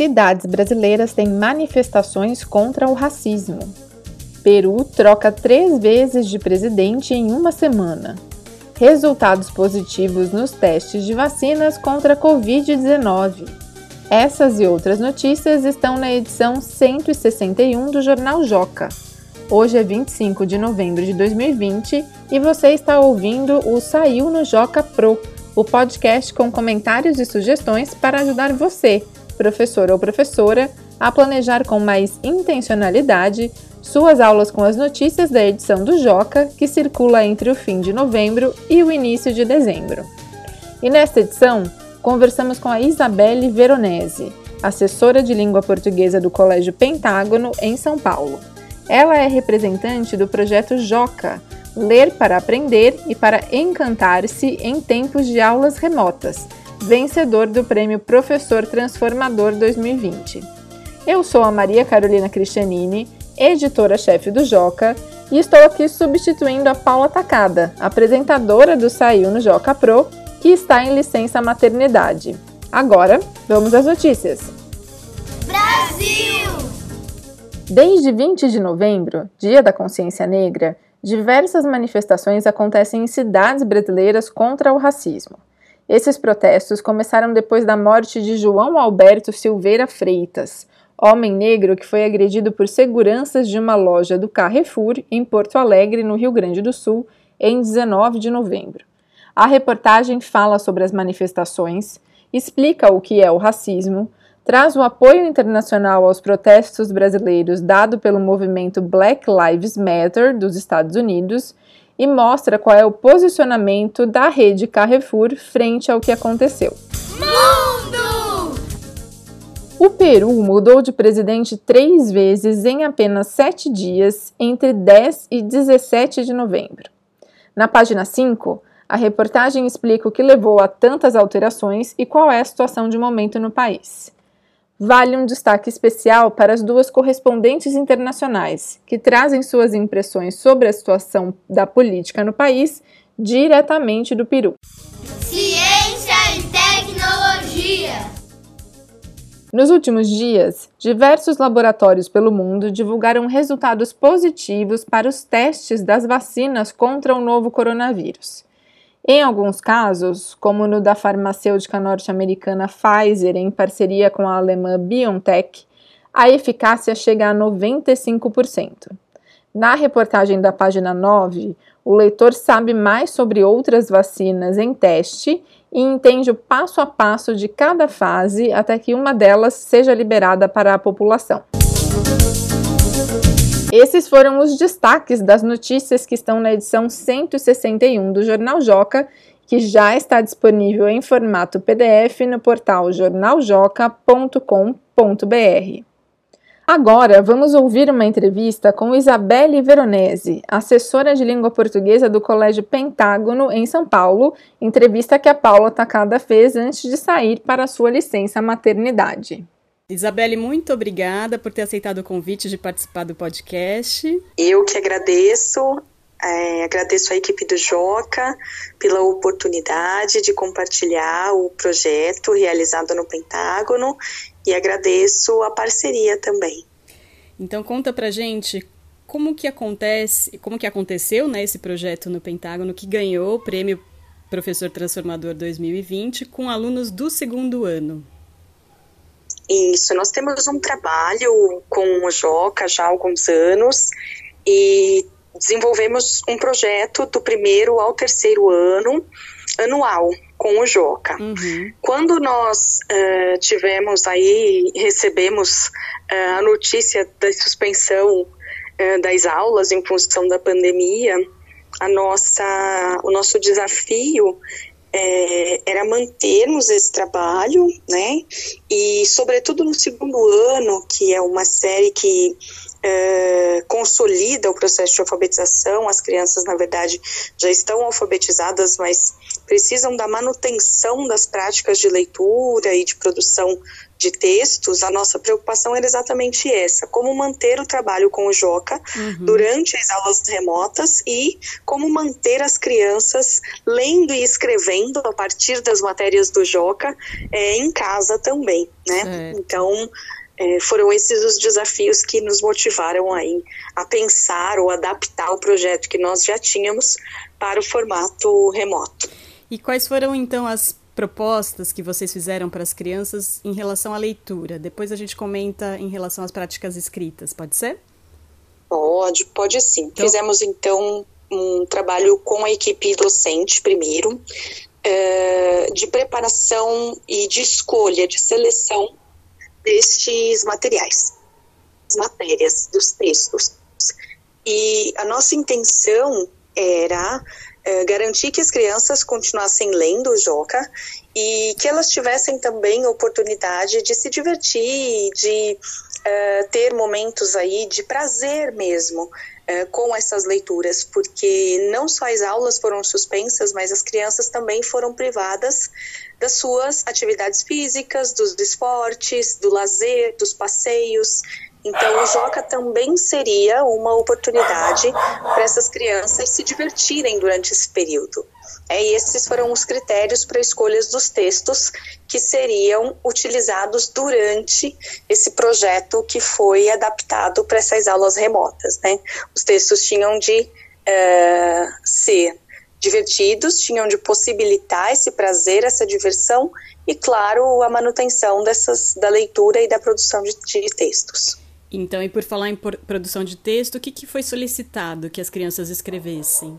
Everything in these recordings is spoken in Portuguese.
Cidades brasileiras têm manifestações contra o racismo. Peru troca três vezes de presidente em uma semana. Resultados positivos nos testes de vacinas contra a Covid-19. Essas e outras notícias estão na edição 161 do Jornal Joca. Hoje é 25 de novembro de 2020 e você está ouvindo o Saiu no Joca Pro, o podcast com comentários e sugestões para ajudar você, professor ou professora, a planejar com mais intencionalidade suas aulas com as notícias da edição do Joca, que circula entre o fim de novembro e o início de dezembro. E nesta edição, conversamos com a Isabelle Veronese, assessora de língua portuguesa do Colégio Pentágono, em São Paulo. Ela é representante do projeto Joca, Ler para Aprender e para Encantar-se em Tempos de Aulas Remotas, vencedor do Prêmio Professor Transformador 2020. Eu sou a Maria Carolina Cristianini editora-chefe do Joca, e estou aqui substituindo a Paula Tacada, apresentadora do Saiu no Joca Pro, que está em licença maternidade. Agora, vamos às notícias. Brasil! Desde 20 de novembro, Dia da Consciência Negra, diversas manifestações acontecem em cidades brasileiras contra o racismo. Esses protestos começaram depois da morte de João Alberto Silveira Freitas, homem negro que foi agredido por seguranças de uma loja do Carrefour em Porto Alegre, no Rio Grande do Sul, em 19 de novembro. A reportagem fala sobre as manifestações, explica o que é o racismo, traz o apoio internacional aos protestos brasileiros dado pelo movimento Black Lives Matter dos Estados Unidos e mostra qual é o posicionamento da rede Carrefour frente ao que aconteceu. O Peru mudou de presidente três vezes em apenas sete dias, entre 10 e 17 de novembro. Na página 5, a reportagem explica o que levou a tantas alterações e qual é a situação de momento no país. Vale um destaque especial para as duas correspondentes internacionais, que trazem suas impressões sobre a situação da política no país diretamente do Peru. Ciência e tecnologia. Nos últimos dias, diversos laboratórios pelo mundo divulgaram resultados positivos para os testes das vacinas contra o novo coronavírus. Em alguns casos, como no da farmacêutica norte-americana Pfizer em parceria com a alemã BioNTech, a eficácia chega a 95%. Na reportagem da página 9, o leitor sabe mais sobre outras vacinas em teste e entende o passo a passo de cada fase até que uma delas seja liberada para a população. Esses foram os destaques das notícias que estão na edição 161 do Jornal Joca, que já está disponível em formato PDF no portal jornaljoca.com.br. Agora vamos ouvir uma entrevista com Isabelle Veronese, assessora de língua portuguesa do Colégio Pentágono, em São Paulo, entrevista que a Paula Tacada fez antes de sair para sua licença maternidade. Isabelle, muito obrigada por ter aceitado o convite de participar do podcast. Eu que agradeço. É, agradeço a equipe do Joca pela oportunidade de compartilhar o projeto realizado no Pentágono e agradeço a parceria também. Então conta pra gente como que acontece, como que aconteceu né, esse projeto no Pentágono que ganhou o prêmio Professor Transformador 2020 com alunos do segundo ano. Isso, nós temos um trabalho com o Joca já há alguns anos e desenvolvemos um projeto do primeiro ao terceiro ano, anual, com o Joca. Uhum. Quando nós uh, tivemos aí, recebemos uh, a notícia da suspensão uh, das aulas em função da pandemia, a nossa, o nosso desafio é, era mantermos esse trabalho, né? E, sobretudo, no segundo ano, que é uma série que é, consolida o processo de alfabetização. As crianças, na verdade, já estão alfabetizadas, mas precisam da manutenção das práticas de leitura e de produção de textos, a nossa preocupação era exatamente essa: como manter o trabalho com o Joca uhum. durante as aulas remotas e como manter as crianças lendo e escrevendo a partir das matérias do Joca é, em casa também, né? Então é, foram esses os desafios que nos motivaram aí a pensar ou adaptar o projeto que nós já tínhamos para o formato remoto. E quais foram então as propostas que vocês fizeram para as crianças em relação à leitura? Depois a gente comenta em relação às práticas escritas, pode ser? Pode, pode sim. Então... Fizemos então um trabalho com a equipe docente primeiro, uh, de preparação e de escolha, de seleção destes materiais, as matérias, dos textos. E a nossa intenção era é, garantir que as crianças continuassem lendo o Joca e que elas tivessem também oportunidade de se divertir, de é, ter momentos aí de prazer mesmo é, com essas leituras, porque não só as aulas foram suspensas, mas as crianças também foram privadas das suas atividades físicas, dos esportes, do lazer, dos passeios. Então, o Joca também seria uma oportunidade para essas crianças se divertirem durante esse período. É, e esses foram os critérios para escolhas dos textos que seriam utilizados durante esse projeto que foi adaptado para essas aulas remotas. Né? Os textos tinham de uh, ser divertidos, tinham de possibilitar esse prazer, essa diversão e, claro, a manutenção dessas, da leitura e da produção de, de textos. Então, e por falar em produção de texto, o que, que foi solicitado que as crianças escrevessem?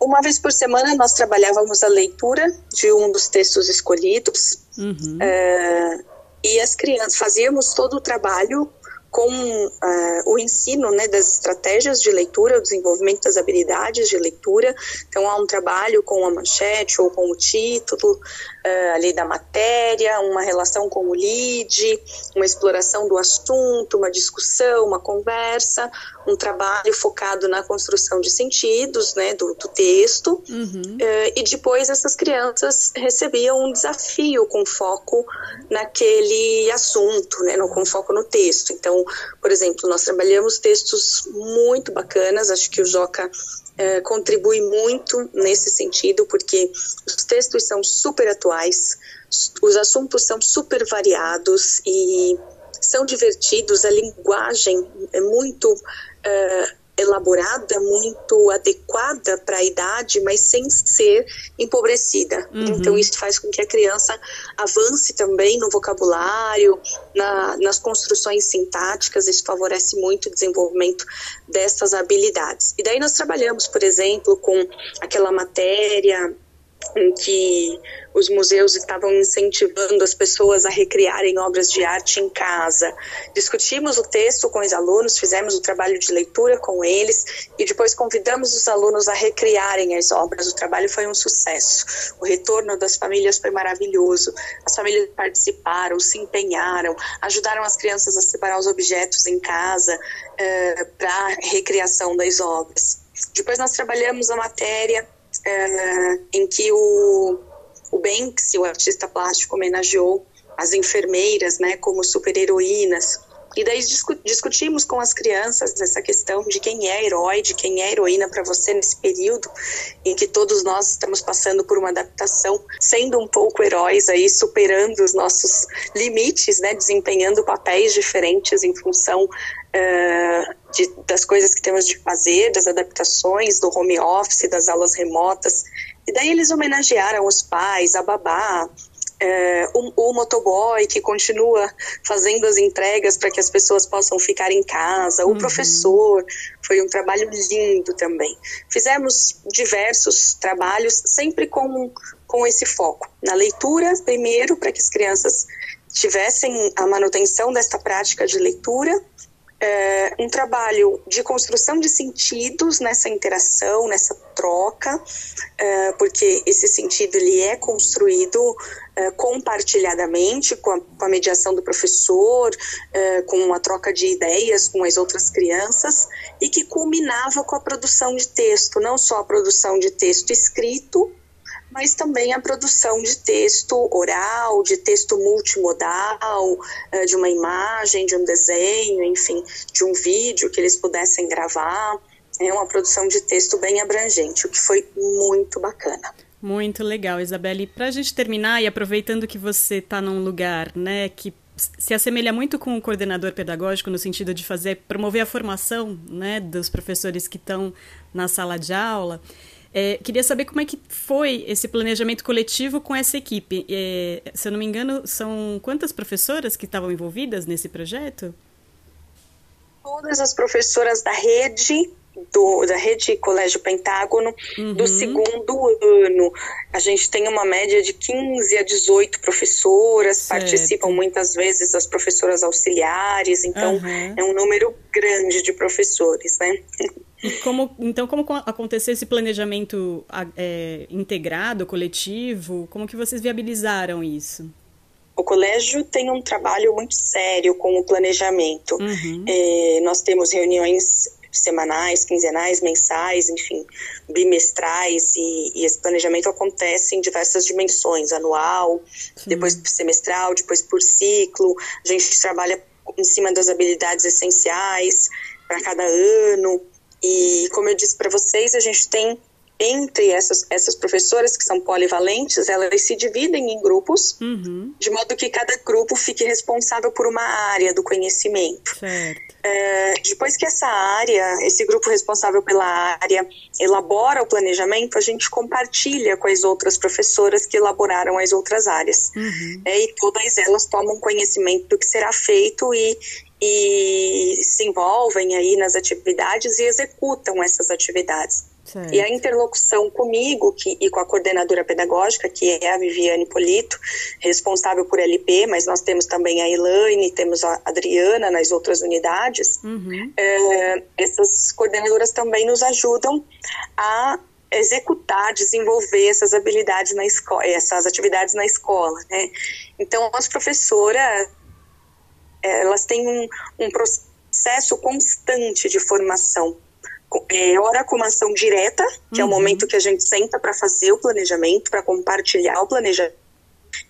Uma vez por semana nós trabalhávamos a leitura de um dos textos escolhidos uhum. uh, e as crianças fazíamos todo o trabalho com uh, o ensino né, das estratégias de leitura, o desenvolvimento das habilidades de leitura. Então, há um trabalho com a manchete ou com o título uh, ali da matéria, uma relação com o lead, uma exploração do assunto, uma discussão, uma conversa, um trabalho focado na construção de sentidos né, do, do texto. Uhum. Uh, e depois, essas crianças recebiam um desafio com foco naquele assunto, né, no, com foco no texto. Então, por exemplo, nós trabalhamos textos muito bacanas, acho que o Joca é, contribui muito nesse sentido, porque os textos são super atuais, os assuntos são super variados e são divertidos, a linguagem é muito. É, elaborada, muito adequada para a idade, mas sem ser empobrecida. Uhum. Então isso faz com que a criança avance também no vocabulário, na, nas construções sintáticas, isso favorece muito o desenvolvimento dessas habilidades. E daí nós trabalhamos, por exemplo, com aquela matéria em que os museus estavam incentivando as pessoas a recriarem obras de arte em casa. Discutimos o texto com os alunos, fizemos o trabalho de leitura com eles e depois convidamos os alunos a recriarem as obras. O trabalho foi um sucesso. O retorno das famílias foi maravilhoso. As famílias participaram, se empenharam, ajudaram as crianças a separar os objetos em casa uh, para recriação das obras. Depois nós trabalhamos a matéria é, em que o, o o artista plástico, homenageou as enfermeiras né, como super-heroínas. E daí discutimos com as crianças essa questão de quem é herói, de quem é heroína para você nesse período em que todos nós estamos passando por uma adaptação, sendo um pouco heróis aí, superando os nossos limites, né, desempenhando papéis diferentes em função uh, de, das coisas que temos de fazer, das adaptações, do home office, das aulas remotas. E daí eles homenagearam os pais, a babá, é, o, o, motoboy que continua fazendo as entregas para que as pessoas possam ficar em casa, o uhum. professor, foi um trabalho lindo também. Fizemos diversos trabalhos, sempre com, com esse foco, na leitura, primeiro, para que as crianças tivessem a manutenção desta prática de leitura, é, um trabalho de construção de sentidos nessa interação, nessa troca, é, porque esse sentido ele é construído é, compartilhadamente com a, com a, mediação do professor, é, com a troca de ideias com as outras crianças e que culminava com a produção de texto, não só a produção de texto escrito, mas também a produção de texto oral, de texto multimodal, eh, de uma imagem, de um desenho, enfim, de um vídeo que eles pudessem gravar. É uma produção de texto bem abrangente, o que foi muito bacana. Muito legal, Isabelle. Para a gente terminar e aproveitando que você está num lugar, né, que se assemelha muito com o coordenador pedagógico no sentido de fazer promover a formação, né, dos professores que estão na sala de aula. É, queria saber como é que foi esse planejamento coletivo com essa equipe. É, se eu não me engano, são quantas professoras que estavam envolvidas nesse projeto? Todas as professoras da rede do, da rede Colégio Pentágono uhum. do segundo ano. A gente tem uma média de 15 a 18 professoras, certo. participam muitas vezes as professoras auxiliares, então uhum. é um número grande de professores, né? E como, então, como aconteceu esse planejamento é, integrado, coletivo? Como que vocês viabilizaram isso? O colégio tem um trabalho muito sério com o planejamento. Uhum. É, nós temos reuniões semanais, quinzenais, mensais, enfim, bimestrais, e, e, esse planejamento acontece em diversas dimensões, anual, Sim. depois semestral, depois por ciclo. A gente trabalha em cima das habilidades essenciais para cada ano. E como eu disse para vocês, a gente tem entre essas, essas professoras que são polivalentes, elas se dividem em grupos, uhum. de modo que cada grupo fique responsável por uma área do conhecimento. É, depois que essa área, esse grupo responsável pela área, elabora o planejamento, a gente compartilha com as outras professoras que elaboraram as outras áreas. Uhum. É, e todas elas tomam conhecimento do que será feito e, e se envolvem aí nas atividades e executam essas atividades. Certo. E a interlocução comigo que, e com a coordenadora pedagógica, que é a Viviane Polito, responsável por LP, mas nós temos também a Elaine, temos a Adriana nas outras unidades. Uhum. É, essas coordenadoras também nos ajudam a executar, desenvolver essas habilidades na escola, essas atividades na escola, né? Então, as professoras, elas têm um, um processo constante de formação é, ora com uma ação direta, que uhum. é o uhum. momento que a gente senta para fazer o planejamento, para compartilhar o planejamento,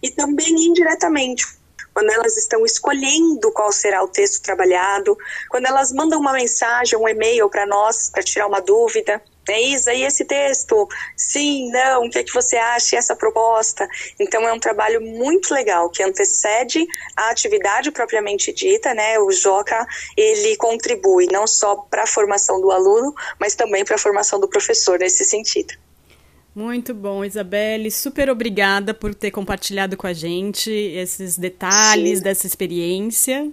e também indiretamente, quando elas estão escolhendo qual será o texto trabalhado, quando elas mandam uma mensagem, um e-mail para nós para tirar uma dúvida. É Isa, e esse texto? Sim, não, o que é que você acha essa proposta? Então é um trabalho muito legal que antecede a atividade propriamente dita, né? O Joca, ele contribui não só para a formação do aluno, mas também para a formação do professor nesse sentido. Muito bom, Isabelle. Super obrigada por ter compartilhado com a gente esses detalhes Sim. dessa experiência.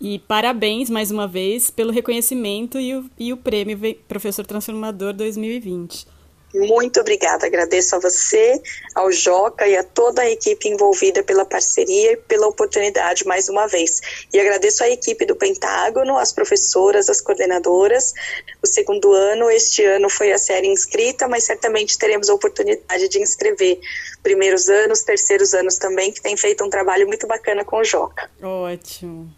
E parabéns mais uma vez pelo reconhecimento e o, e o prêmio Professor Transformador 2020. Muito obrigada, agradeço a você, ao Joca e a toda a equipe envolvida pela parceria e pela oportunidade mais uma vez. E agradeço a equipe do Pentágono, as professoras, as coordenadoras. O segundo ano, este ano foi a série inscrita, mas certamente teremos a oportunidade de inscrever primeiros anos, terceiros anos também, que tem feito um trabalho muito bacana com o Joca. Ótimo.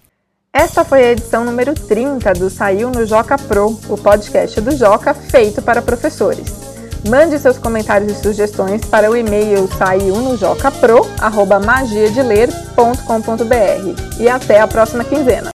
Esta foi a edição número 30 do Saiu no Joca Pro, o podcast do Joca feito para professores. Mande seus comentários e sugestões para o e-mail saiunojocapro@magiadeler.com.br e até a próxima quinzena.